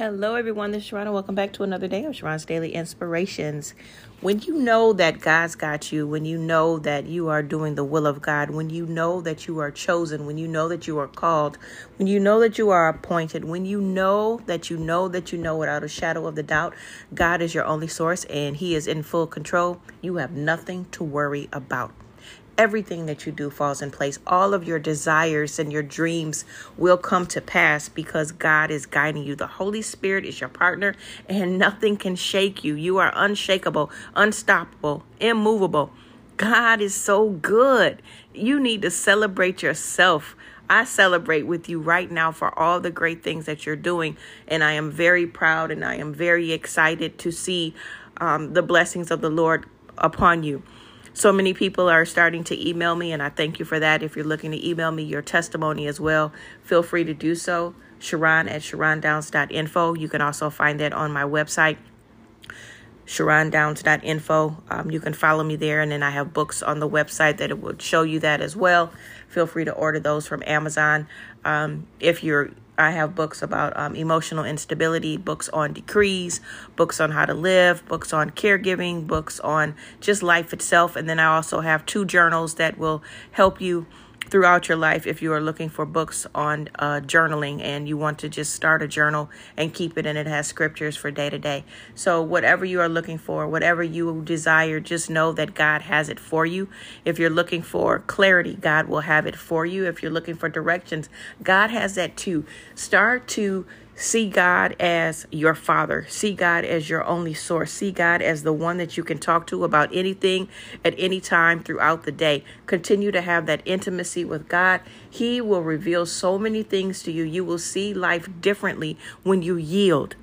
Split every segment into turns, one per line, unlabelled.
Hello, everyone. This is Sharron. Welcome back to another day of Sharron's Daily Inspirations. When you know that God's got you, when you know that you are doing the will of God, when you know that you are chosen, when you know that you are called, when you know that you are appointed, when you know that you know that you know without a shadow of the doubt, God is your only source and He is in full control, you have nothing to worry about everything that you do falls in place. All of your desires and your dreams will come to pass because God is guiding you. The Holy Spirit is your partner, and nothing can shake you. You are unshakable, unstoppable, immovable. God is so good. You need to celebrate yourself. I celebrate with you right now for all the great things that you're doing. And I am very proud and I am very excited to see um, the blessings of the Lord upon you. So many people are starting to email me, and I thank you for that. If you're looking to email me your testimony as well, feel free to do so. Sharron at SharronDowns.info. You can also find that on my website, SharronDowns.info. Um, you can follow me there, and then I have books on the website that it would show you that as well. Feel free to order those from Amazon. Um, if you're I have books about um, emotional instability, books on decrees, books on how to live, books on caregiving, books on just life itself. And then I also have two journals that will help you throughout your life if you are looking for books on uh, journaling and you want to just start a journal and keep it and it has scriptures for day to day. So whatever you are looking for whatever you desire just know that god has it for you. If you're looking for clarity god will have it for you. If you're looking for directions god has that too. Start to See God as your father. See God as your only source. See God as the one that you can talk to about anything at any time throughout the day. Continue to have that intimacy with God. He will reveal so many things to you. You will see life differently when you yield.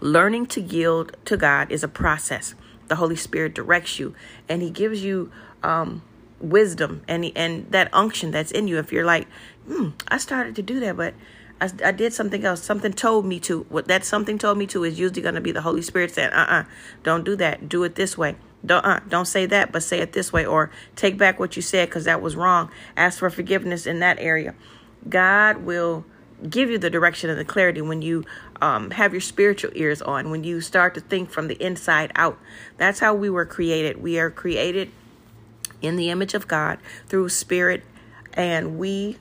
Learning to yield to God is a process. The Holy Spirit directs you and He gives you um, wisdom and, and that unction that's in you. If you're like, hmm, I started to do that, but I, I did something else. Something told me to. What that something told me to is usually going to be the Holy Spirit saying, uh uh-uh, uh, do not do that. Do it this way. Don't, uh, don't say that, but say it this way. Or take back what you said because that was wrong. Ask for forgiveness in that area. God will give you the direction and the clarity when you um, have your spiritual ears on, when you start to think from the inside out. That's how we were created. We are created in the image of God through spirit, and we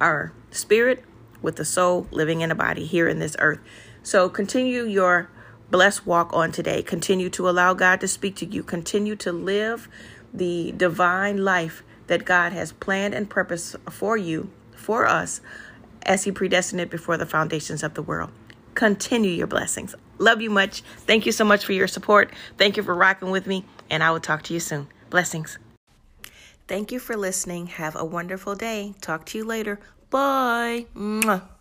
are spirit, with the soul living in a body here in this earth. So continue your blessed walk on today. Continue to allow God to speak to you. Continue to live the divine life that God has planned and purposed for you, for us, as He predestined it before the foundations of the world. Continue your blessings. Love you much. Thank you so much for your support. Thank you for rocking with me, and I will talk to you soon. Blessings. Thank you for listening. Have a wonderful day. Talk to you later. Bye. Mwah.